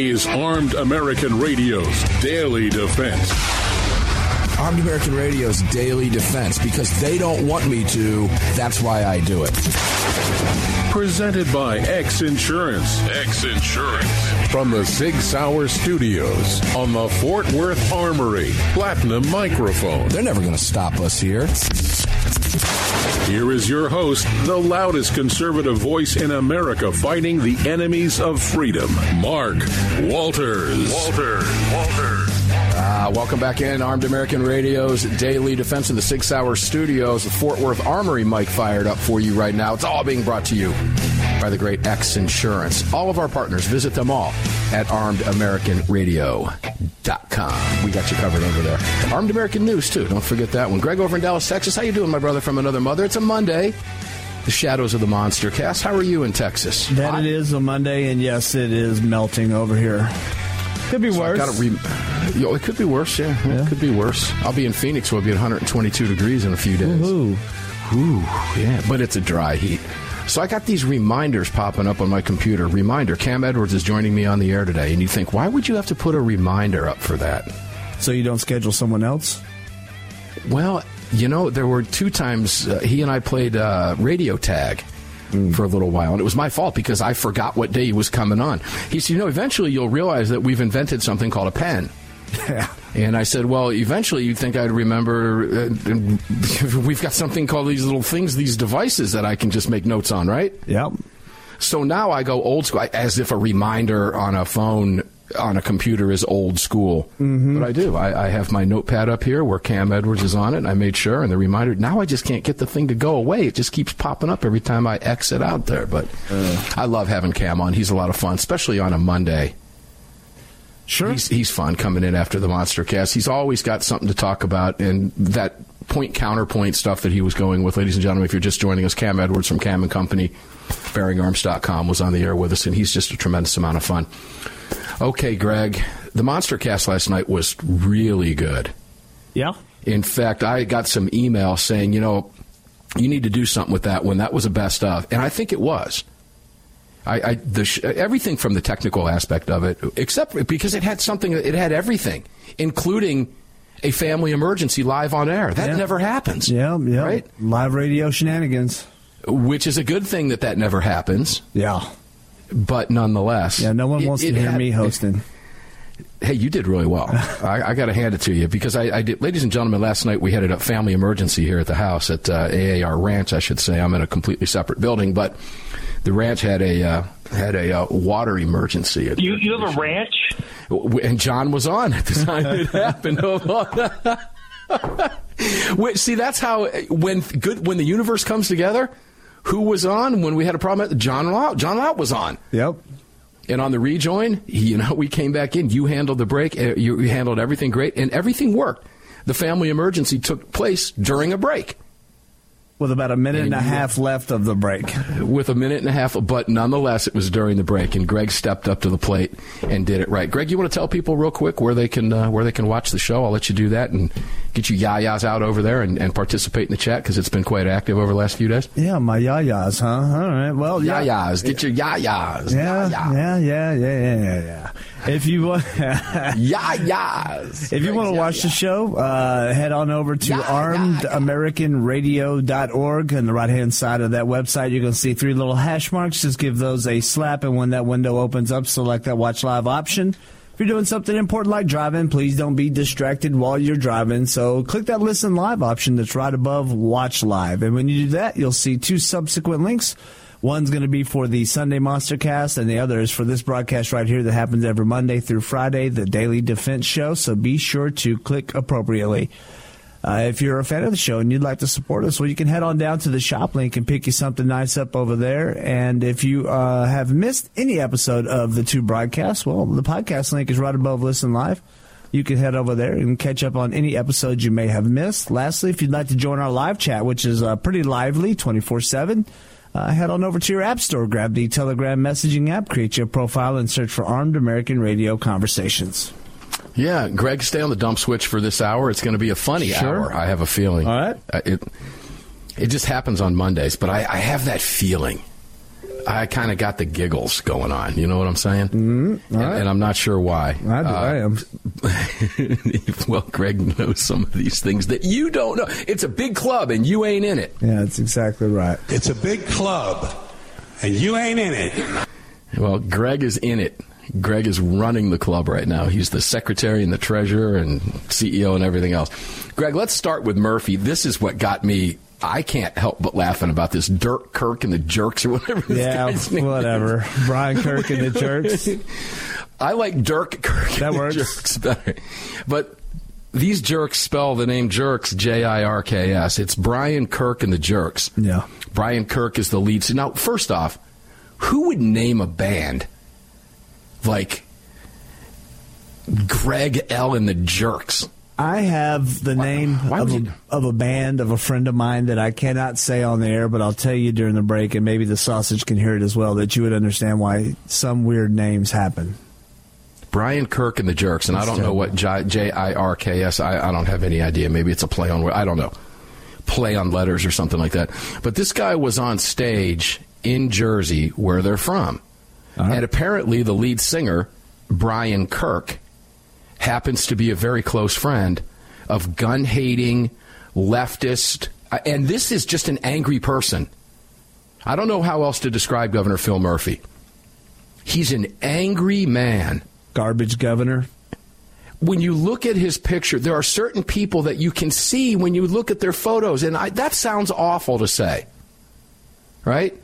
Is Armed American Radio's Daily Defense. Armed American Radio's Daily Defense because they don't want me to. That's why I do it. Presented by X Insurance. X Insurance. From the Sig Sauer Studios on the Fort Worth Armory Platinum Microphone. They're never going to stop us here. Here is your host, the loudest conservative voice in America fighting the enemies of freedom, Mark Walters. Walters. Walters. Uh, welcome back in Armed American Radio's Daily Defense in the Sig Sauer Studios. The Fort Worth Armory mic fired up for you right now. It's all being brought to you by the great X Insurance. All of our partners, visit them all at armedamericanradio.com. We got you covered over there. Armed American News, too. Don't forget that one. Greg over in Dallas, Texas. How you doing, my brother from another mother? It's a Monday. The shadows of the monster cast. How are you in Texas? That it is a Monday, and yes, it is melting over here. Could be So worse. gotta re- Yo, it could be worse, yeah. Yeah. It could be worse. I'll be in Phoenix. We'll be at 122 degrees in a few days. Ooh. Ooh, yeah, but it's a dry heat. So I got these reminders popping up on my computer. Reminder: Cam Edwards is joining me on the air today, and you think, why would you have to put a reminder up for that? So you don't schedule someone else? Well, you know, there were two times uh, he and I played uh, radio tag. For a little while, and it was my fault because I forgot what day he was coming on. He said, "You know, eventually you'll realize that we've invented something called a pen." Yeah. And I said, well, eventually you'd think I'd remember. Uh, we've got something called these little things, these devices that I can just make notes on, right? Yep. So now I go old school, as if a reminder on a phone, on a computer is old school. Mm-hmm. But I do. I, I have my notepad up here where Cam Edwards is on it, and I made sure, and the reminder. Now I just can't get the thing to go away. It just keeps popping up every time I exit out there. But uh. I love having Cam on. He's a lot of fun, especially on a Monday. Sure. He's, he's fun coming in after the Monster Cast. He's always got something to talk about, and that point counterpoint stuff that he was going with, ladies and gentlemen. If you're just joining us, Cam Edwards from Cam and Company, BearingArms.com was on the air with us, and he's just a tremendous amount of fun. Okay, Greg, the Monster Cast last night was really good. yeah. In fact, I got some email saying, you know, you need to do something with that one. That was a best of, and I think it was. I, I the sh- everything from the technical aspect of it, except because it had something. It had everything, including a family emergency live on air. That Yeah. never happens. Yeah. Yeah. Right. Live radio shenanigans. Which is a good thing that that never happens. Yeah. But nonetheless, Yeah. No one wants it to hear had- me hosting. Hey, you did really well. I, I got to hand it to you because I, I did. Ladies and gentlemen, last night we had a family emergency here at the house at uh, AAR Ranch. I should say I'm in a completely separate building, but the ranch had a uh, had a uh, water emergency. You you have a ranch? and John was on at the time it happened. Wait, See, that's how when good when the universe comes together. Who was on when we had a problem? John Lout. John Lout was on. Yep. And on the rejoin, you know, we came back in. You handled the break. uh, You handled everything great, and everything worked. The family emergency took place during a break With about a minute and, And a half left of the break. with a minute and a half, but nonetheless, it was during the break, and Greg stepped up to the plate and did it right. Greg, you want to tell people real quick where they can uh, where they can watch the show? I'll let you do that and get you yayas out over there and, and participate in the chat because it's been quite active over the last few days. Yeah, my yayas, huh? All right. Well, yeah. Yayas, get your yayas. Yeah, Yaya. yeah, yeah, yeah, yeah, yeah, yeah. If you want, Yayas. if you want to watch the show, uh, head on over to yeah, armedamericanradio.org. On the right hand side of that website, you're going to see three little hash marks. Just give those a slap, and when that window opens up, select that watch live option. If you're doing something important like driving, please don't be distracted while you're driving. So click that listen live option that's right above watch live. And when you do that, you'll see two subsequent links. One's going to be for the Sunday Monster Cast, and the other is for this broadcast right here that happens every Monday through Friday, the Daily Defense Show. So be sure to click appropriately. Uh, if you're a fan of the show and you'd like to support us, well, you can head on down to the shop link and pick you something nice up over there. And if you uh, have missed any episode of the two broadcasts, well, the podcast link is right above Listen Live. You can head over there and catch up on any episodes you may have missed. Lastly, if you'd like to join our live chat, which is uh, pretty lively 24 7, uh, head on over to your app store, grab the Telegram messaging app, create your profile, and search for Armed American Radio Conversations. Yeah, Greg, stay on the dump switch for this hour. It's going to be a funny sure. hour. I have a feeling. All right. Uh, it it just happens on Mondays, but I, I have that feeling. I kind of got the giggles going on. You know what I'm saying? Mm-hmm. And, and, I'm not sure why. I, uh, I am. well, Greg knows some of these things that you don't know. It's a big club, and you ain't in it. Yeah, that's exactly right. It's a big club, and you ain't in it. Well, Greg is in it. Greg is running the club right now. He's the secretary and the treasurer and CEO and everything else. Greg, let's start with Murphy. This is what got me. I can't help but laughing about this Dirk Kirk and the Jerks or whatever. yeah, whatever. Brian Kirk and the Jerks. I like Dirk Kirk. That works. Jerks better, but these jerks spell the name Jerks J I R K S. It's Brian Kirk and the Jerks. Yeah. Brian Kirk is the lead. So Now, first off, who would name a band like Greg L and the Jerks. I have the name Why of, a, of a band of a friend of mine that I cannot say on the air, but I'll tell you during the break, and maybe the sausage can hear it as well, that you would understand why some weird names happen. Brian Kirk and the Jerks, and That's I don't terrible. know what J I R K S. I I don't have any idea. Maybe it's a play on. I don't know, play on letters or something like that. But this guy was on stage in Jersey, where they're from, uh-huh. And apparently, the lead singer, Brian Kirk, happens to be a very close friend of gun hating, leftist, uh, and this is just an angry person. I don't know how else to describe Governor Phil Murphy. He's an angry man. Garbage governor. When you look at his picture, there are certain people that you can see when you look at their photos, and I, that sounds awful to say, right?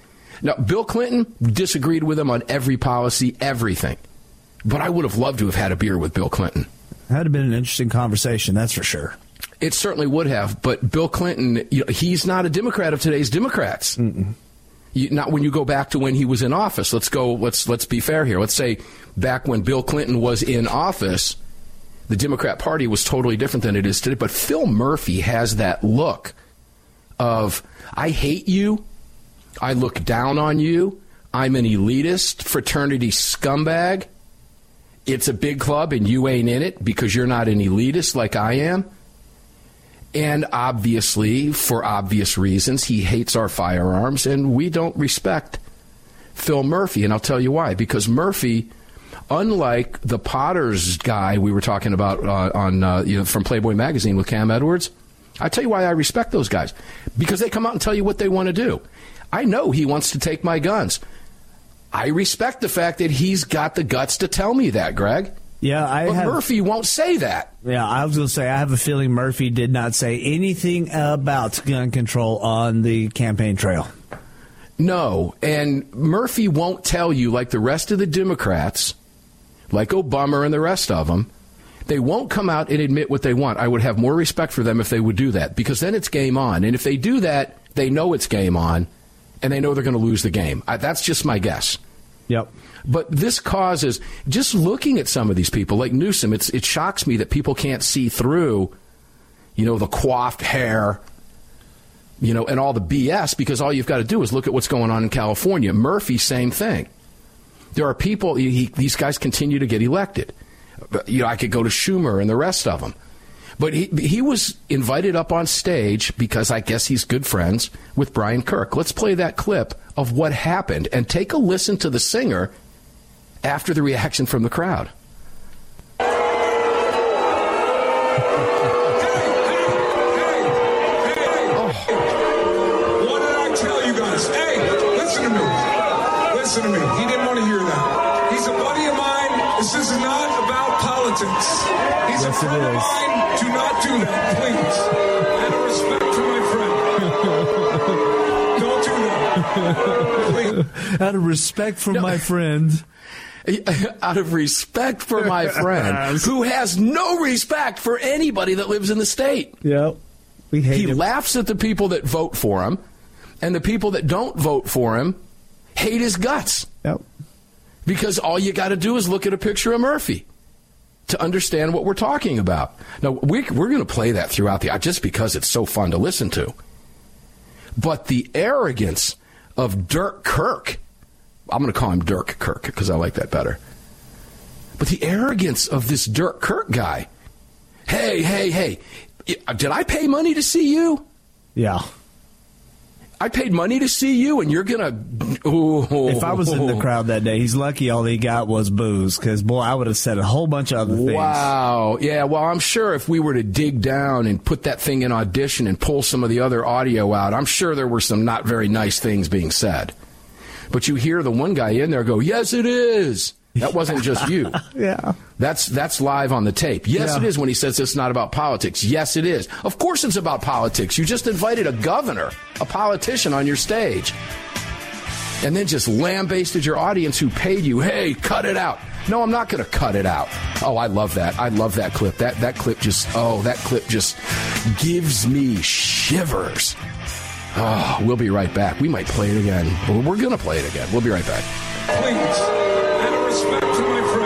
Now, Bill Clinton disagreed with him on every policy, everything. But I would have loved to have had a beer with Bill Clinton. That'd have been an interesting conversation, that's for sure. It certainly would have. But Bill Clinton, you know, he's not a Democrat of today's Democrats. You, not when you go back to when he was in office. Let's go. Let's let's be fair here. Let's say back when Bill Clinton was in office, the Democrat Party was totally different than it is today. But Phil Murphy has that look of I hate you I look down on you. I'm an elitist, fraternity scumbag. It's a big club and you ain't in it because you're not an elitist like I am. And obviously, for obvious reasons, he hates our firearms and we don't respect Phil Murphy. And I'll tell you why. Because Murphy, unlike the Potters guy we were talking about uh, on uh, you know, from Playboy magazine with Cam Edwards, I tell you why I respect those guys. Because they come out and tell you what they want to do. I know he wants to take my guns. I respect the fact that he's got the guts to tell me that, Greg. Yeah, I but have, Murphy won't say that. Yeah, I was going to say I have a feeling Murphy did not say anything about gun control on the campaign trail. No, and Murphy won't tell you like the rest of the Democrats, like Obama and the rest of them. They won't come out and admit what they want. I would have more respect for them if they would do that because then it's game on. And if they do that, they know it's game on and they know they're going to lose the game. I, that's just my guess. Yep. But this causes just looking at some of these people, like Newsom. It's, it shocks me that people can't see through, you know, the coiffed hair, you know, and all the BS because all you've got to do is look at what's going on in California. Murphy, same thing. There are people. He, these guys continue to get elected. You know, I could go to Schumer and the rest of them. But he, he was invited up on stage because I guess he's good friends with Brian Kirk. Let's play that clip of what happened and take a listen to the singer after the reaction from the crowd. Hey, hey, hey, hey! What did I tell you guys? Hey, listen to me. Listen to me. He didn't want to hear that. He's a buddy of mine. This is not about politics. He's yes, a friend of mine do that, please. Out of respect for my friend. Don't do that. Please. Out of respect for no. my friend. Out of respect for my friend, who has no respect for anybody that lives in the state. Yep. We hate he him. laughs at the people that vote for him, and the people that don't vote for him hate his guts. Yep. Because all you got to do is look at a picture of Murphy to understand what we're talking about. Now, we, we're going to play that throughout the, just because it's so fun to listen to. But the arrogance of Dirk Kirk, I'm going to call him Dirk Kirk because I like that better. But the arrogance of this Dirk Kirk guy. Hey, hey, hey, did I pay money to see you? Yeah. I paid money to see you, and you're gonna. Ooh. If I was in the crowd that day, he's lucky all he got was boos. Because boy, I would have said a whole bunch of other things. Wow. Yeah. Well, I'm sure if we were to dig down and put that thing in audition and pull some of the other audio out, I'm sure there were some not very nice things being said. But you hear the one guy in there go, "Yes, it is." That wasn't just you. Yeah. That's that's live on the tape. Yes, Yeah. it is when he says it's not about politics. Yes, it is. Of course it's about politics. You just invited a governor, a politician on your stage. And then just lambasted your audience who paid you. Hey, cut it out. No, I'm not going to cut it out. Oh, I love that. I love that clip. That that clip just oh, that clip just gives me shivers. Oh, we'll be right back. We might play it again. We're going to play it again. We'll be right back. Please, out of respect to my friend,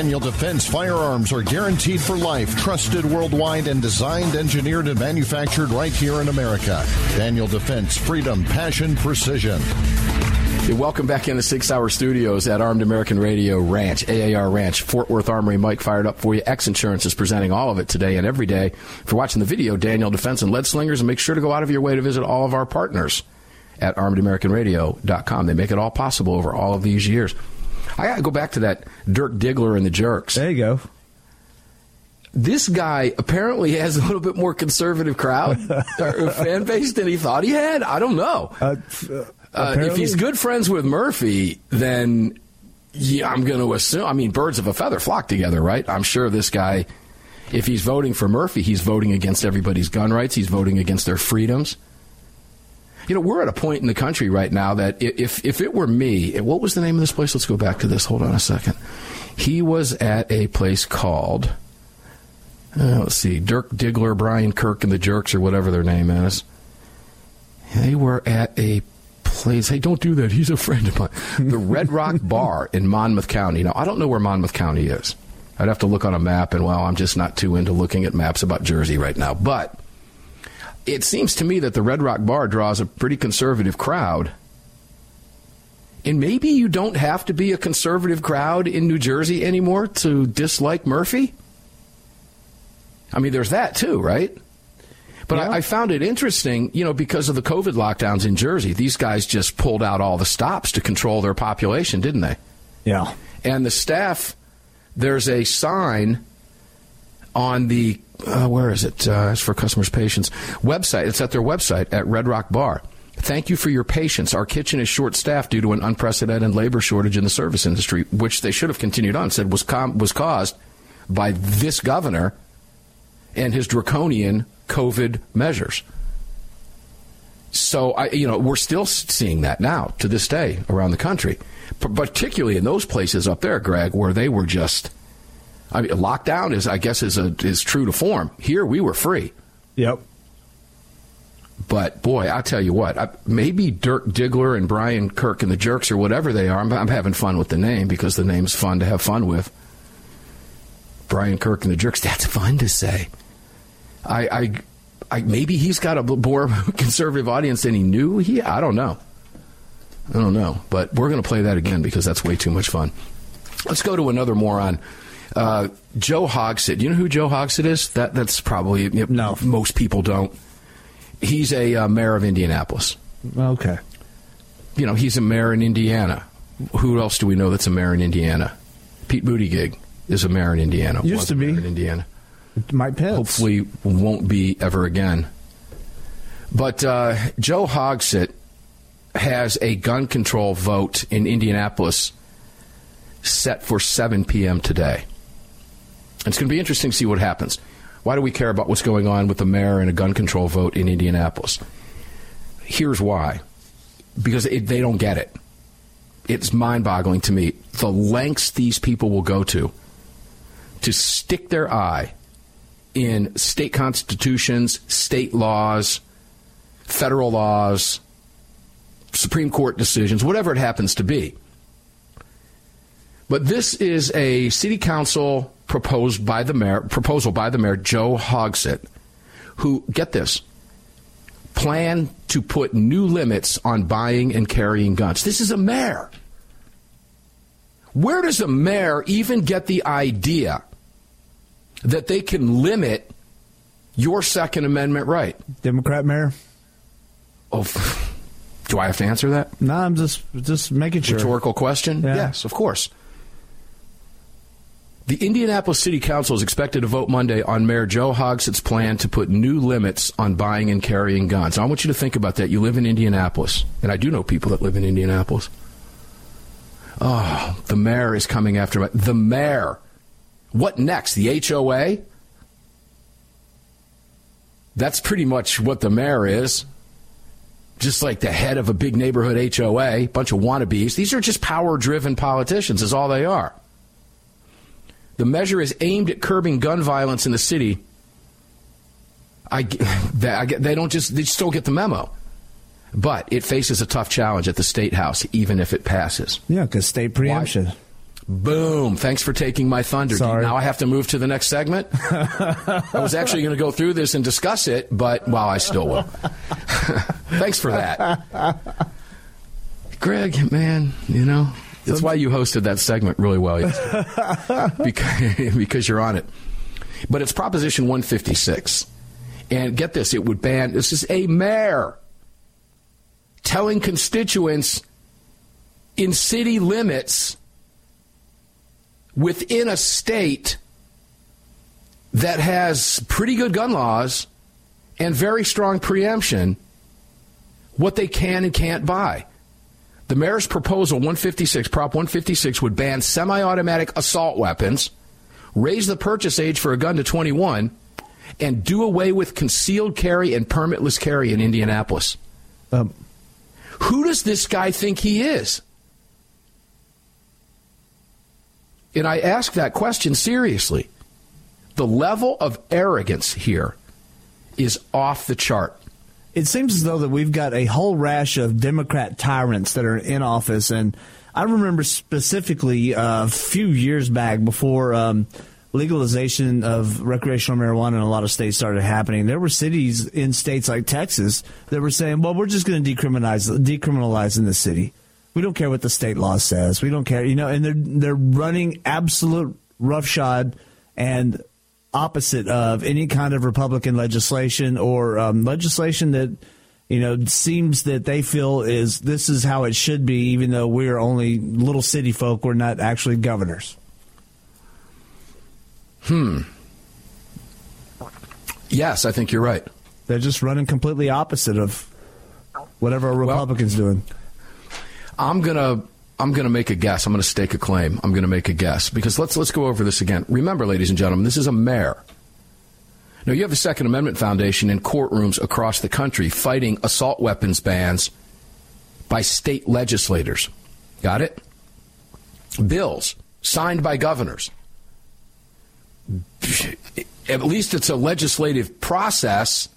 Daniel Defense firearms are guaranteed for life, trusted worldwide, and designed, engineered, and manufactured right here in America. Daniel Defense, freedom, passion, precision. Welcome back into Sig Sauer Studios at Armed American Radio Ranch, AAR Ranch, Fort Worth Armory. mic fired up for you. X Insurance is presenting all of it today and every day. For watching the video, Daniel Defense and Lead Slingers, and make sure to go out of your way to visit all of our partners at armedamericanradio.com. They make it all possible over all of these years. I got to go back to that Dirk Diggler and the Jerks. There you go. This guy apparently has a little bit more conservative crowd or fan base than he thought he had. I don't know. Uh, uh, if he's good friends with Murphy, then yeah, I'm going to assume. I mean, birds of a feather flock together, right? I'm sure this guy, if he's voting for Murphy, he's voting against everybody's gun rights. He's voting against their freedoms. You know, we're at a point in the country right now that if if it were me, what was the name of this place? Let's go back to this. Hold on a second. He was at a place called. Uh, let's see, Dirk Diggler, Brian Kirk, and the Jerks, or whatever their name is. They were at a place. Hey, don't do that. He's a friend of mine. The Red Rock Bar in Monmouth County. Now, I don't know where Monmouth County is. I'd have to look on a map, and well, I'm just not too into looking at maps about Jersey right now. But it seems to me that the Red Rock Bar draws a pretty conservative crowd. And maybe you don't have to be a conservative crowd in New Jersey anymore to dislike Murphy. I mean, there's that too, right? But yeah. I, I, found it interesting, you know, because of the COVID lockdowns in Jersey, these guys just pulled out all the stops to control their population, didn't they? Yeah. And the staff, there's a sign on the uh, where is it? Uh, it's for customers' patience website. It's at their website at Red Rock Bar. Thank you for your patience. Our kitchen is short staffed due to an unprecedented labor shortage in the service industry, which they should have continued on. Said was com- was caused by this governor and his draconian COVID measures. So I, you know, we're still seeing that now to this day around the country, P- particularly in those places up there, Greg, where they were just I mean, lockdown is, I guess, is a, is true to form. Here, we were free. Yep. But boy, I'll tell you what. I, maybe Dirk Diggler and Brian Kirk and the Jerks or whatever they are. I'm, I'm, having fun with the name because the name's fun to have fun with. Brian Kirk and the Jerks. That's fun to say. I, I, I maybe he's got a more conservative audience than he knew. He, I don't know. I don't know. But we're going to play that again because that's way too much fun. Let's go to another moron uh, Joe Hogsett. You know who Joe Hogsett is? That that's probably you know, no. Most people don't. He's a uh, mayor of Indianapolis. Okay. You know, he's a mayor in Indiana. Who else do we know that's a mayor in Indiana? Pete Buttigieg is a mayor in Indiana. Used to be in Indiana. Pence. Hopefully, won't be ever again. But uh, Joe Hogsett has a gun control vote in Indianapolis set for 7 p.m. today. It's going to be interesting to see what happens. Why do we care about what's going on with the mayor and a gun control vote in Indianapolis? Here's why because it, they don't get it. It's mind boggling to me the lengths these people will go to to stick their eye in state constitutions, state laws, federal laws, Supreme Court decisions, whatever it happens to be. But this is a city council proposed by the mayor, proposal by the mayor Joe Hogsett, who get this plan to put new limits on buying and carrying guns. This is a mayor. Where does a mayor even get the idea that they can limit your Second Amendment right? Democrat mayor. Oh, do I have to answer that? No, I'm just just making sure. Rhetorical question. Yeah. Yes, of course. The Indianapolis City Council is expected to vote Monday on Mayor Joe Hogsett's plan to put new limits on buying and carrying guns. I want you to think about that. You live in Indianapolis, and I do know people that live in Indianapolis. Oh, the mayor is coming after me. The mayor. What next? The HOA? That's pretty much what the mayor is. Just like the head of a big neighborhood HOA, bunch of wannabes. These are just power driven politicians, is all they are. The measure is aimed at curbing gun violence in the city. I, they, they don't just they still get the memo, but it faces a tough challenge at the state house, even if it passes. Yeah, because state preemption. Why? Boom! Thanks for taking my thunder. Sorry. Now I have to move to the next segment. I was actually going to go through this and discuss it, but well, I still will. Thanks for that, Greg. Man, you know that's why you hosted that segment really well because, because you're on it. But it's Proposition 156. And get this, it would ban, this is a mayor telling constituents in city limits within a state that has pretty good gun laws and very strong preemption what they can and can't buy. The mayor's proposal 156, Prop 156, would ban semi automatic assault weapons, raise the purchase age for a gun to 21, and do away with concealed carry and permitless carry in Indianapolis. Um, Who does this guy think he is? And I ask that question seriously. The level of arrogance here is off the chart it seems as though that we've got a whole rash of Democrat tyrants that are in office, and I remember specifically a few years back before um, legalization of recreational marijuana in a lot of states started happening. There were cities in states like Texas that were saying, "Well, we're just going to decriminalize decriminalize in the city. We don't care what the state law says. We don't care, you know." And they're they're running absolute roughshod and opposite of any kind of Republican legislation or um, legislation that you know seems that they feel is this is how it should be, even though we're only little city folk. We're not actually governors. Hmm. Yes, I think you're right. They're just running completely opposite of whatever a Republican's well, doing. I'm gonna I'm going to make a guess. I'm going to stake a claim. I'm going to make a guess because let's let's go over this again. Remember, ladies and gentlemen, this is a mayor. Now you have the Second Amendment Foundation in courtrooms across the country fighting assault weapons bans by state legislators. Got it? Bills signed by governors. At least it's a legislative process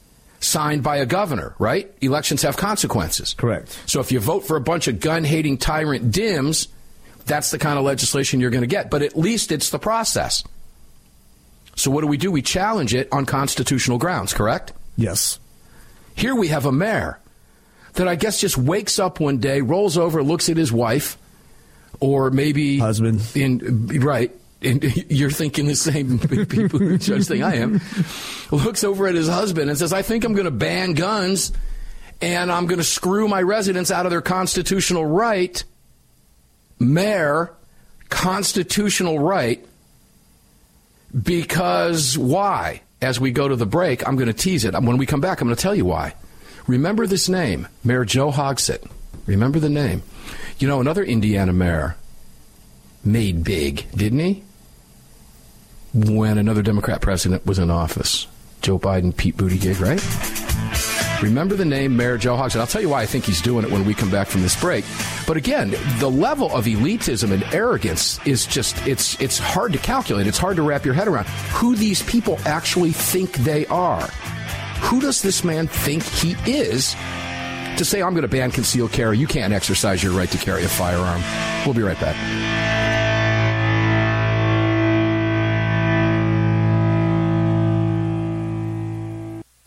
signed by a governor, right? Elections have consequences. Correct. So if you vote for a bunch of gun hating tyrant dims, that's the kind of legislation you're going to get. But at least it's the process. So what do we do? We challenge it on constitutional grounds, correct? Yes. Here we have a mayor that I guess just wakes up one day, rolls over, looks at his wife, or maybe husband. In right, and you're thinking the same people who judge thing I am, looks over at his husband and says, I think I'm going to ban guns and I'm going to screw my residents out of their constitutional right. Mayor, constitutional right. Because why? As we go to the break, I'm going to tease it. When we come back, I'm going to tell you why. Remember this name, Mayor Joe Hogsett. Remember the name. You know, another Indiana mayor made big, didn't he? When another Democrat president was in office. Joe Biden, Pete Buttigieg, right? Remember the name Mayor Joe Hogsett. I'll tell you why I think he's doing it when we come back from this break. But again, the level of elitism and arrogance is just it's it's hard to calculate. It's hard to wrap your head around who these people actually think they are. Who does this man think he is to say I'm going to ban concealed carry? You can't exercise your right to carry a firearm. We'll be right back.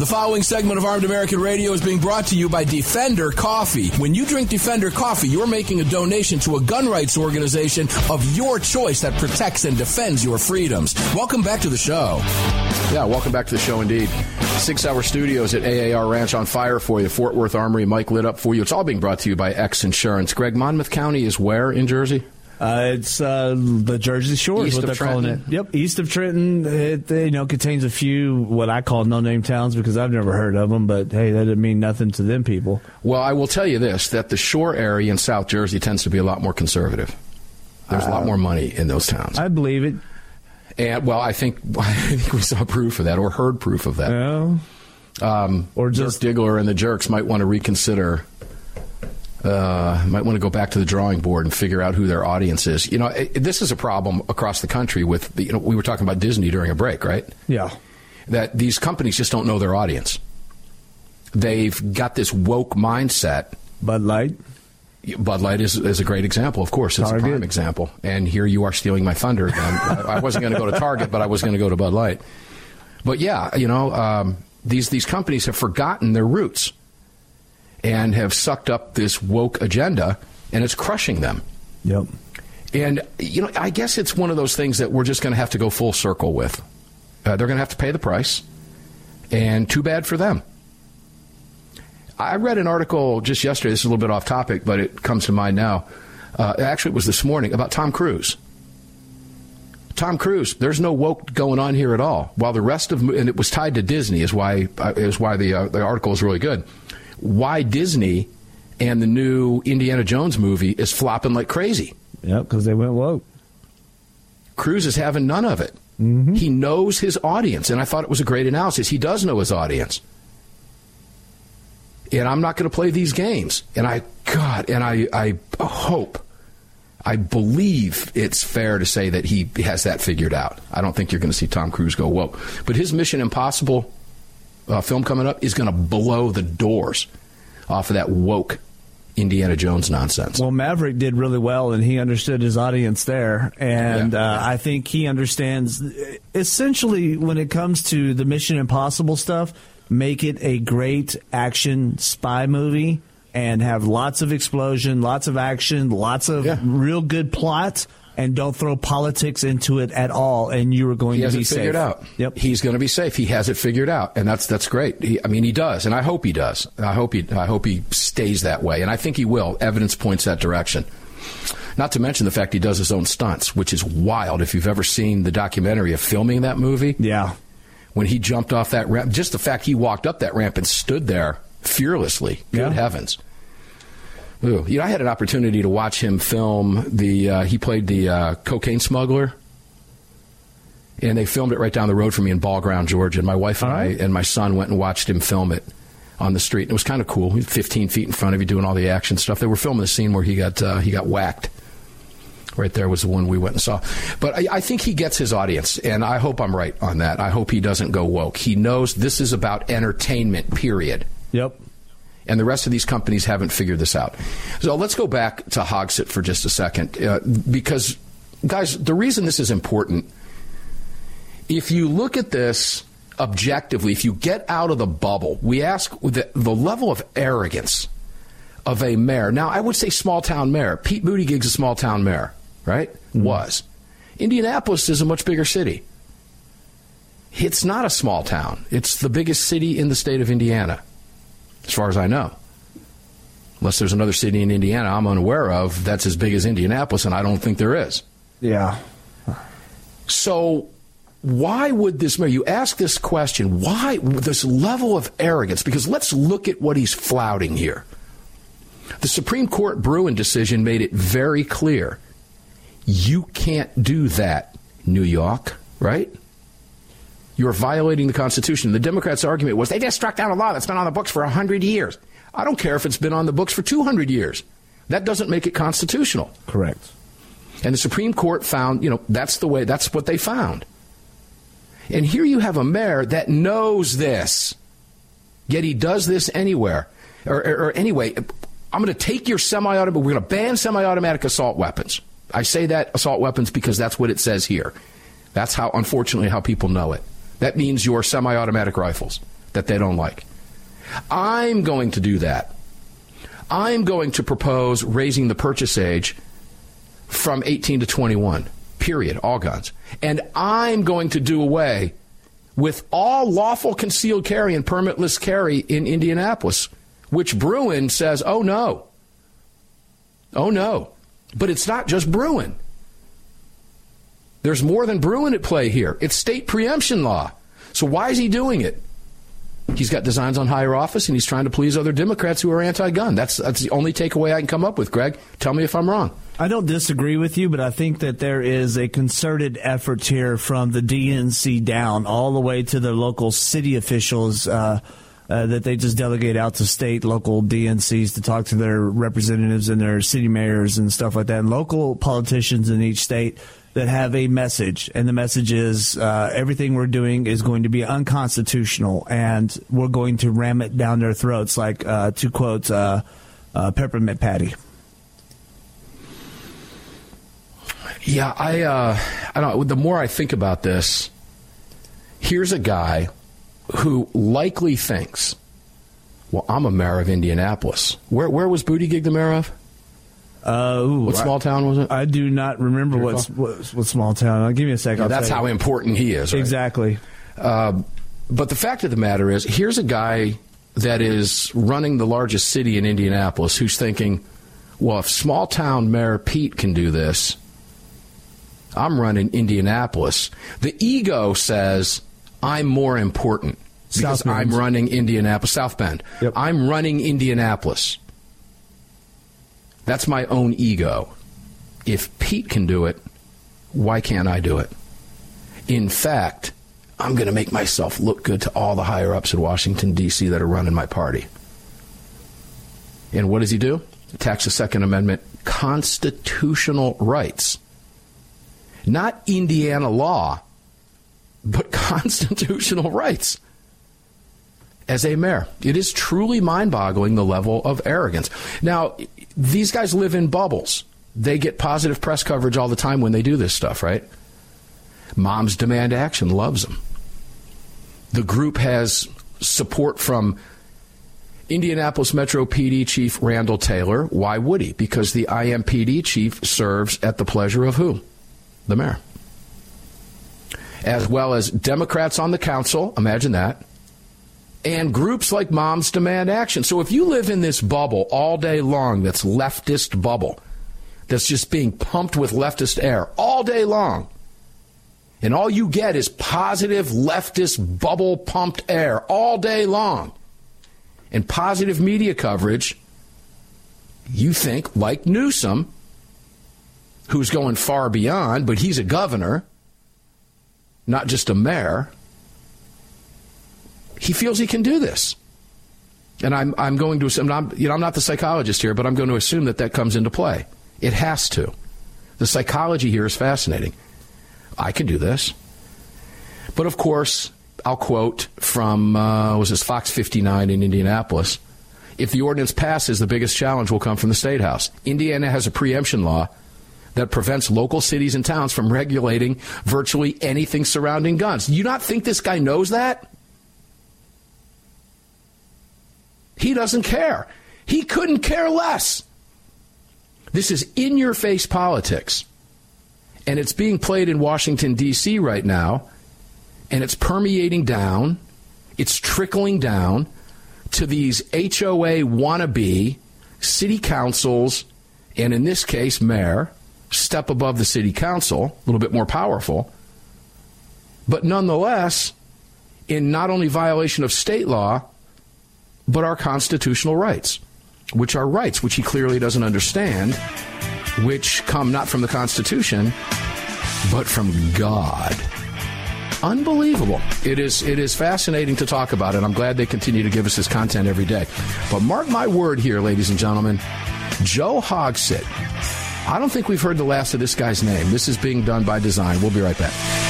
The following segment of Armed American Radio is being brought to you by Defender Coffee. When you drink Defender Coffee, you're making a donation to a gun rights organization of your choice that protects and defends your freedoms. Welcome back to the show. Yeah, welcome back to the show indeed. Sig Sauer Studios at AAR Ranch on fire for you. Fort Worth Armory, mic lit up for you. It's all being brought to you by X Insurance. Greg, Monmouth County is where in Jersey? Uh, it's uh, the Jersey Shore East is what they're calling it. Yep, east of Trenton. It you know contains a few what I call no-name towns because I've never heard of them. But hey, that didn't mean nothing to them people. Well, I will tell you this that the shore area in South Jersey tends to be a lot more conservative. There's a lot more money in those towns. I believe it. And well, I think I think we saw proof of that or heard proof of that. Yeah. Um, Or Dirk just- Diggler and the Jerks might want to reconsider uh, might want to go back to the drawing board and figure out who their audience is. You know, it, this is a problem across the country with, the, you know, we were talking about Disney during a break, right? Yeah. That these companies just don't know their audience. They've got this woke mindset. Bud Light? Bud Light is, is a great example, of course. It's Target. a prime example. And here you are stealing my thunder again. I, I, wasn't going to go to Target, but I was going to go to Bud Light. But yeah, you know, um, these, these companies have forgotten their roots and have sucked up this woke agenda, and it's crushing them. Yep. And, you know, I guess it's one of those things that we're just going to have to go full circle with. Uh, they're going to have to pay the price, and too bad for them. I read an article just yesterday. This is a little bit off topic, but it comes to mind now. Uh, actually, it was this morning about Tom Cruise. Tom Cruise. There's no woke going on here at all. While the rest of and it was tied to Disney is why uh, is why the uh, the article is really good. Why Disney and the new Indiana Jones movie is flopping like crazy. Yep, because they went woke. Cruise is having none of it. Mm-hmm. He knows his audience, and I thought it was a great analysis. He does know his audience and I'm not going to play these games. And I, God, and I, I hope, I believe it's fair to say that he has that figured out. I don't think you're going to see Tom Cruise go whoa, but his Mission Impossible uh, film coming up is going to blow the doors off of that woke Indiana Jones nonsense. Well, Maverick did really well, and he understood his audience there, and yeah. uh, I think he understands. Essentially, when it comes to the Mission Impossible stuff, make it a great action spy movie and have lots of explosion, lots of action, lots of yeah. real good plot, and don't throw politics into it at all. And you are going he to be figured safe. out. Yep, he's going to be safe. He has it figured out, and that's that's great. He, I mean, he does, and I hope he does. I hope he I hope he stays that way, and I think he will. Evidence points that direction. Not to mention the fact he does his own stunts, which is wild. If you've ever seen the documentary of filming that movie, yeah, when he jumped off that ramp. Just the fact he walked up that ramp and stood there fearlessly. Good yeah. heavens. Ooh. You know, I had an opportunity to watch him film the. Uh, he played the uh, cocaine smuggler, and they filmed it right down the road from me in Ball Ground, Georgia. And my wife and right. I and my son went and watched him film it on the street. And it was kind of cool. He's 15 feet in front of you doing all the action stuff. They were filming the scene where he got uh, he got whacked right there was the one we went and saw. But I, I, think he gets his audience, and I hope I'm right on that. I hope he doesn't go woke. He knows this is about entertainment, period. Yep. And the rest of these companies haven't figured this out. So let's go back to Hogsett for just a second, uh, because, guys, the reason this is important, if you look at this objectively, if you get out of the bubble, we ask the, the level of arrogance of a mayor. Now, I would say small town mayor. Pete Buttigieg's a small town mayor right? Mm-hmm. Was. Indianapolis is a much bigger city. It's not a small town. It's the biggest city in the state of Indiana, as far as I know. Unless there's another city in Indiana I'm unaware of that's as big as Indianapolis, and I don't think there is. Yeah. So, why would this mayor, you ask this question, why this level of arrogance? Because let's look at what he's flouting here. The Supreme Court Bruen decision made it very clear you can't do that, New York, right? You're violating the Constitution. The Democrats' argument was they just struck down a law that's been on the books for 100 years. I don't care if it's been on the books for 200 years. That doesn't make it constitutional. Correct. And the Supreme Court found, you know, that's the way, that's what they found. And here you have a mayor that knows this, yet he does this anywhere. Or, or, or anyway, I'm going to take your semi automatic, we're going to ban semi automatic assault weapons. I say that assault weapons because that's what it says here. That's how, unfortunately, how people know it. That means your semi automatic rifles that they don't like. I'm going to do that. I'm going to propose raising the purchase age from 18 to 21, period, all guns. And I'm going to do away with all lawful concealed carry and permitless carry in Indianapolis, which Bruen says, oh no. Oh no. But it's not just Bruen. There's more than Bruen at play here. It's state preemption law. So why is he doing it? He's got designs on higher office and he's trying to please other Democrats who are anti gun. That's, that's the only takeaway I can come up with, Greg. Tell me if I'm wrong. I don't disagree with you, but I think that there is a concerted effort here from the DNC down all the way to the local city officials. Uh, uh, that they just delegate out to state, local DNCs to talk to their representatives and their city mayors and stuff like that, and local politicians in each state that have a message, and the message is uh, everything we're doing is going to be unconstitutional, and we're going to ram it down their throats, like uh, to quote uh, uh Peppermint Patty. Yeah, I, uh, I don't. The more I think about this, here's a guy who likely thinks, well, I'm a mayor of Indianapolis. Where, where was Buttigieg the mayor of? Uh, ooh, what small town was it? I do not remember what, what, what small town. I'll give you a second. Yeah, that's how important he is. Right? Exactly. Uh, but the fact of the matter is, here's a guy that is running the largest city in Indianapolis who's thinking, well, if small town mayor Pete can do this, I'm running Indianapolis. The ego says, I'm more important because I'm running Indianapolis, South Bend. Yep. I'm running Indianapolis. That's my own ego. If Pete can do it, why can't I do it? In fact, I'm going to make myself look good to all the higher ups in Washington, D.C. that are running my party. And what does he do? Attacks the Second Amendment constitutional rights. Not Indiana law, but constitutional rights as a mayor. It is truly mind boggling the level of arrogance. Now, these guys live in bubbles. They get positive press coverage all the time when they do this stuff, right? Moms Demand Action loves them. The group has support from Indianapolis Metro PD Chief Randall Taylor. Why would he? Because the IMPD chief serves at the pleasure of who? The mayor as well as Democrats on the council. Imagine that. And groups like Moms Demand Action. So if you live in this bubble all day long, that's leftist bubble, that's just being pumped with leftist air all day long, and all you get is positive leftist bubble pumped air all day long, and positive media coverage, you think, like Newsom, who's going far beyond, but he's a governor not just a mayor, he feels he can do this. And I'm, I'm going to assume, I'm, you know, I'm not the psychologist here, but I'm going to assume that that comes into play. It has to. The psychology here is fascinating. I can do this. But of course, I'll quote from, uh, was this Fox 59 in Indianapolis? If the ordinance passes, the biggest challenge will come from the State House. Indiana has a preemption law that prevents local cities and towns from regulating virtually anything surrounding guns. Do you not think this guy knows that? He doesn't care. He couldn't care less. This is in your face politics. And it's being played in Washington, D.C. right now. And it's permeating down. It's trickling down to these HOA wannabe city councils, and in this case, mayor, step above the city council, a little bit more powerful, but nonetheless, in not only violation of state law, but our constitutional rights, which are rights which he clearly doesn't understand, which come not from the Constitution, but from God. Unbelievable. It is it is fascinating to talk about it. I'm glad they continue to give us this content every day. But mark my word here, ladies and gentlemen, Joe Hogsett I don't think we've heard the last of this guy's name. This is being done by design. We'll be right back.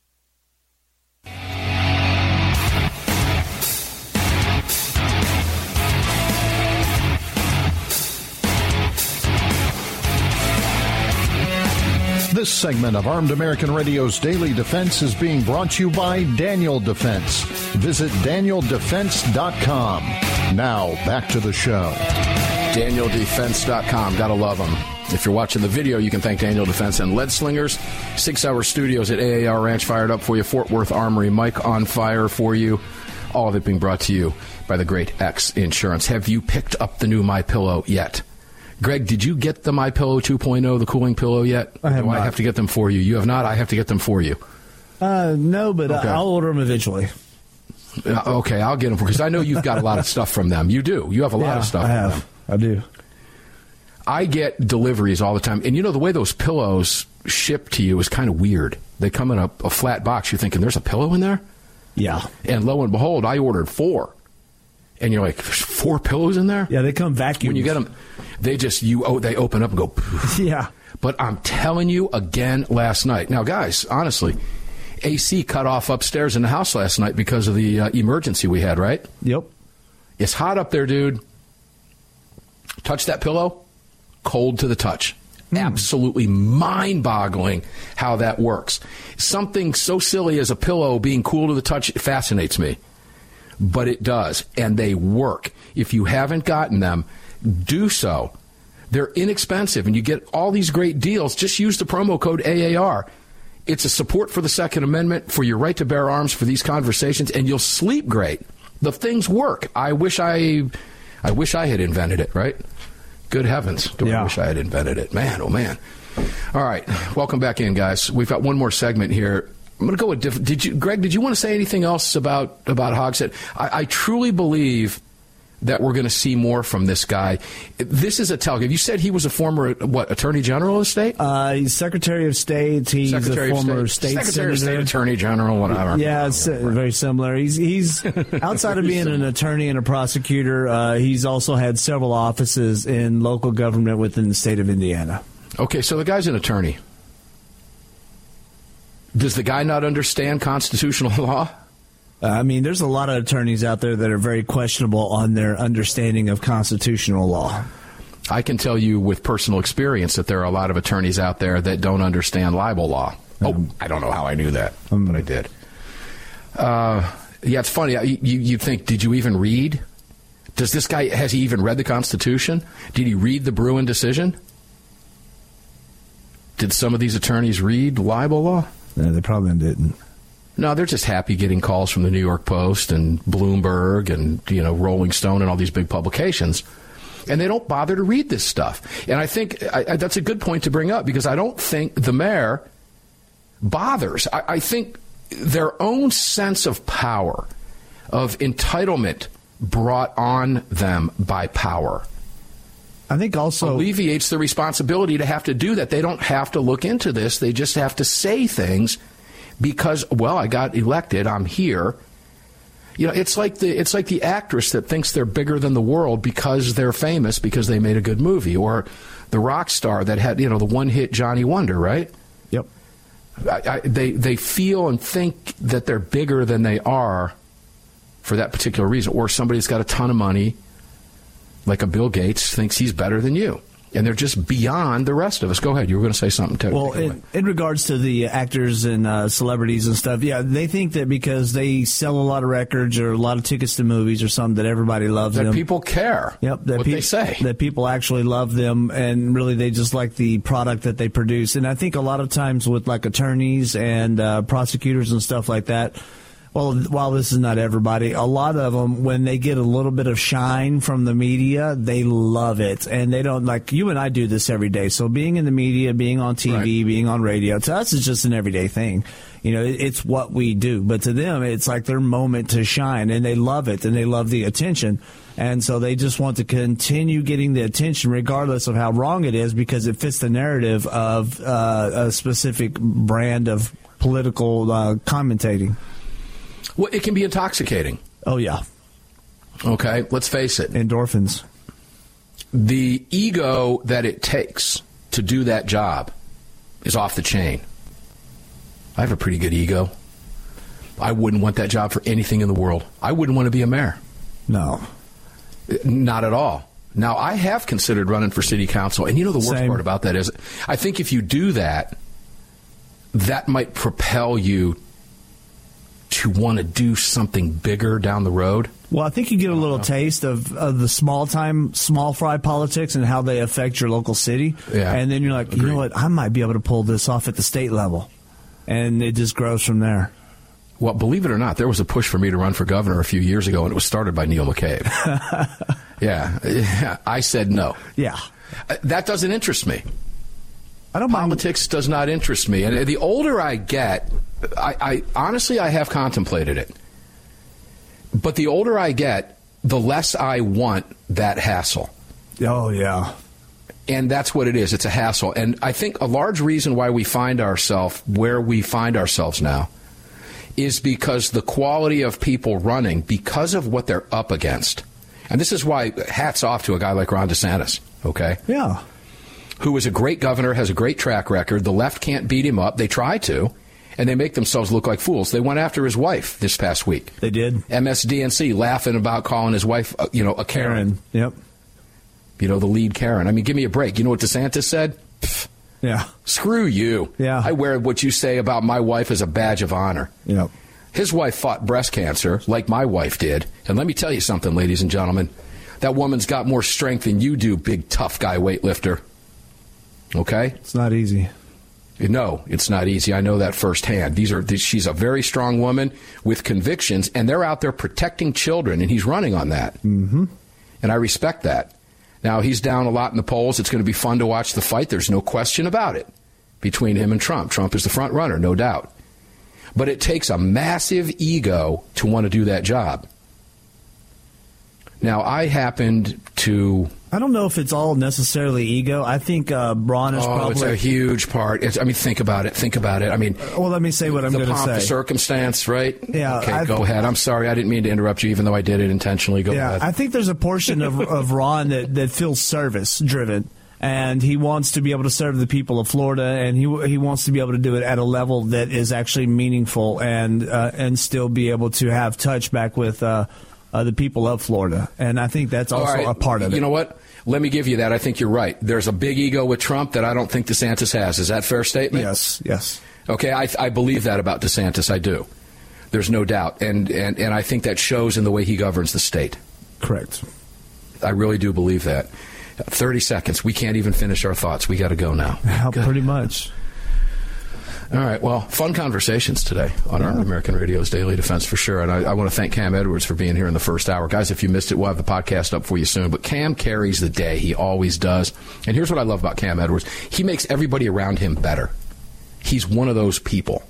This segment of Armed American Radio's Daily Defense is being brought to you by Daniel Defense. Visit danieldefense.com. Now, back to the show. DanielDefense.com. Gotta love them. If you're watching the video, you can thank Daniel Defense and Lead Slingers. Sig Sauer Studios at AAR Ranch fired up for you. Fort Worth Armory, mic on fire for you. All of it being brought to you by the great X Insurance. Have you picked up the new My Pillow yet? Greg, did you get the My Pillow 2.0, the cooling pillow yet? I have Do not. I have to get them for you. You have not. I have to get them for you. Uh, no, but Okay. I'll order them eventually. Uh, okay, I'll get them because I know you've got a lot of stuff from them. You do. You have a lot yeah, of stuff. I have. I do. I get deliveries all the time, and you know the way those pillows ship to you is kind of weird. They come in a, a flat box. You're thinking there's a pillow in there, Yeah. and lo and behold, I ordered four, and you're like, there's four pillows in there. Yeah, they come vacuum. When you get them, they just you oh they open up and go. poof. Yeah. But I'm telling you again last night. Now, guys, honestly, AC cut off upstairs in the house last night because of the uh, emergency we had. Right? Yep. It's hot up there, dude. Touch that pillow, cold to the touch. Absolutely mind boggling how that works. Something so silly as a pillow being cool to the touch fascinates me, but it does, and they work. If you haven't gotten them, do so. They're inexpensive, and you get all these great deals. Just use the promo code AAR. It's a support for the Second Amendment, for your right to bear arms, for these conversations, and you'll sleep great. The things work. I wish I, I wish I had invented it. Right? Good heavens, do I wish I had invented it? Man, oh man. All right, welcome back in, guys. We've got one more segment here. I'm going to go with. Diff- did you, Greg? Did you want to say anything else about about Hogsett? I, I truly believe that we're going to see more from this guy. This is a tell. You said he was a former what Attorney General of the state? Uh, he's Secretary of State. He's Secretary a former State. state Secretary of. State, Attorney General, whatever. Yeah, it's uh, very similar. He's he's outside of being an attorney and a prosecutor. Uh, he's also had several offices in local government within the state of Indiana. Okay, so the guy's an attorney. Does the guy not understand constitutional law? Uh, I mean, there's a lot of attorneys out there that are very questionable on their understanding of constitutional law. I can tell you with personal experience that there are a lot of attorneys out there that don't understand libel law. Oh, I don't know how I knew that, but I did. Uh, yeah, it's funny. You, you you think, did you even read? Does this guy, has he even read the Constitution? Did he read the Bruen decision? Did some of these attorneys read libel law? No, they probably didn't. No, they're just happy getting calls from the New York Post and Bloomberg and you know Rolling Stone and all these big publications, and they don't bother to read this stuff. And I think I, I, that's a good point to bring up because I don't think the mayor bothers. I, I think their own sense of power, of entitlement, brought on them by power. I think also alleviates the responsibility to have to do that. They don't have to look into this. They just have to say things because well, I got elected. I'm here. You know, it's like the it's like the actress that thinks they're bigger than the world because they're famous because they made a good movie, or the rock star that had you know the one hit Johnny Wonder, right? Yep. I, I, they they feel and think that they're bigger than they are for that particular reason, or somebody's got a ton of money, like a Bill Gates, thinks he's better than you and they're just beyond the rest of us. Go ahead. You were going to say something, too. Well, in, in, regards to the actors and uh, celebrities and stuff, yeah, they think that because they sell a lot of records or a lot of tickets to movies or something that everybody loves that them. people care. Yep, that what pe- they say. That people actually love them, and really they just like the product that they produce. And I think a lot of times with like attorneys and uh, prosecutors and stuff like that well, while this is not everybody, a lot of them, when they get a little bit of shine from the media, they love it. And they don't, like, you and I do this every day. So being in the media, being on TV, right. being on radio, to us is just an everyday thing. You know, it's what we do. But to them, it's like their moment to shine, and they love it, and they love the attention. And so they just want to continue getting the attention, regardless of how wrong it is, because it fits the narrative of uh, a specific brand of political uh, commentating. Well, it can be intoxicating. Oh, yeah. Okay, let's face it. Endorphins. The ego that it takes to do that job is off the chain. I have a pretty good ego. I wouldn't want that job for anything in the world. I wouldn't want to be a mayor. No. Not at all. Now, I have considered running for city council, and you know the worst Same. part about that is I think if you do that, that might propel you to want to do something bigger down the road? Well, I think you get a little taste of, of the small time, small fry politics and how they affect your local city. Yeah. And then you're like, Agreed. you know what? I might be able to pull this off at the state level. And it just grows from there. Well, believe it or not, there was a push for me to run for governor a few years ago, and it was started by Neil McCabe. yeah. yeah. I said no. Yeah. Uh, That doesn't interest me. I don't Politics does not interest me. And the older I get, I, I honestly I have contemplated it. But the older I get, the less I want that hassle. Oh, yeah. And that's what it is. It's a hassle. And I think a large reason why we find ourselves where we find ourselves now is because the quality of people running, because of what they're up against. And this is why hats off to a guy like Ron DeSantis, okay? Yeah. Who is a great governor, has a great track record. The left can't beat him up. They try to, and they make themselves look like fools. They went after his wife this past week. They did. MSDNC laughing about calling his wife, uh, you know, a Karen. Yep. You know, the lead Karen. I mean, give me a break. You know what DeSantis said? Yeah. Screw you. Yeah. I wear what you say about my wife as a badge of honor. Yep. His wife fought breast cancer like my wife did. And let me tell you something, ladies and gentlemen. That woman's got more strength than you do, big tough guy weightlifter. Okay? It's not easy. No, it's not easy. I know that firsthand. These are she's a very strong woman with convictions and they're out there protecting children and he's running on that. Mm-hmm. And I respect that. Now, he's down a lot in the polls. It's going to be fun to watch the fight. There's no question about it between him and Trump. Trump is the front runner, no doubt. But it takes a massive ego to want to do that job. Now, I happened to. I don't know if it's all necessarily ego. I think uh, Braun is oh, probably. it's a huge part. It's, I mean, think about it. Think about it. I mean, well, let me say what I'm going to say. the circumstance, right? Yeah, Okay, I- go ahead. I'm sorry. I didn't mean to interrupt you, even though I did it intentionally. Go yeah, ahead. I think there's a portion of, of Ron that, that feels service driven. And he wants to be able to serve the people of Florida, and he he wants to be able to do it at a level that is actually meaningful, and uh, and still be able to have touch back with uh, uh, the people of Florida. And I think that's also right. a part of it. You know what? Let me give you that. I think you're right. There's a big ego with Trump that I don't think DeSantis has. Is that a fair statement? Yes, yes. Okay, I, I believe that about DeSantis. I do. There's no doubt, and, and and I think that shows in the way he governs the state. Correct. I really do believe that. Thirty seconds. We can't even finish our thoughts. We got to go now. Pretty much. All right. Well, fun conversations today on Armed American Radio's Daily Defense for sure. And I, I want to thank Cam Edwards for being here in the first hour. Guys, if you missed it, we'll have the podcast up for you soon. But Cam carries the day. He always does. And here's what I love about Cam Edwards he makes everybody around him better. He's one of those people.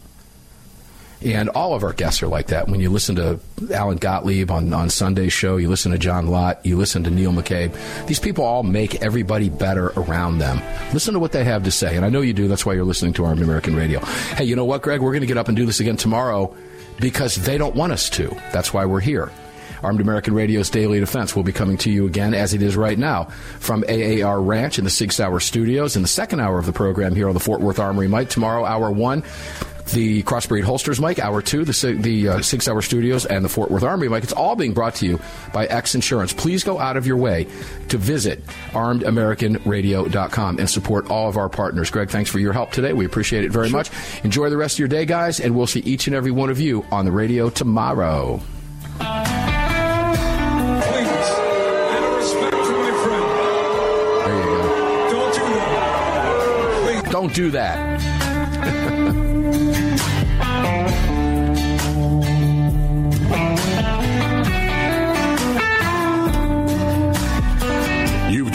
And all of our guests are like that. When you listen to Alan Gottlieb on, on Sunday's show, you listen to John Lott, you listen to Neil McCabe, these people all make everybody better around them. Listen to what they have to say. And I know you do. That's why you're listening to Armed American Radio. Hey, you know what, Greg? We're going to get up and do this again tomorrow because they don't want us to. That's why we're here. Armed American Radio's Daily Defense will be coming to you again as it is right now from AAR Ranch in the Sig Sauer Studios in the second hour of the program here on the Fort Worth Armory mic. Tomorrow, hour one, the Crossbreed Holsters mic. Hour two, the, Sig- the uh, Sig Sauer Studios and the Fort Worth Armory mic. It's all being brought to you by X Insurance. Please go out of your way to visit armedamericanradio.com and support all of our partners. Greg, thanks for your help today. We appreciate it very much. Enjoy the rest of your day, guys, and we'll see each and every one of you on the radio tomorrow. Please, out of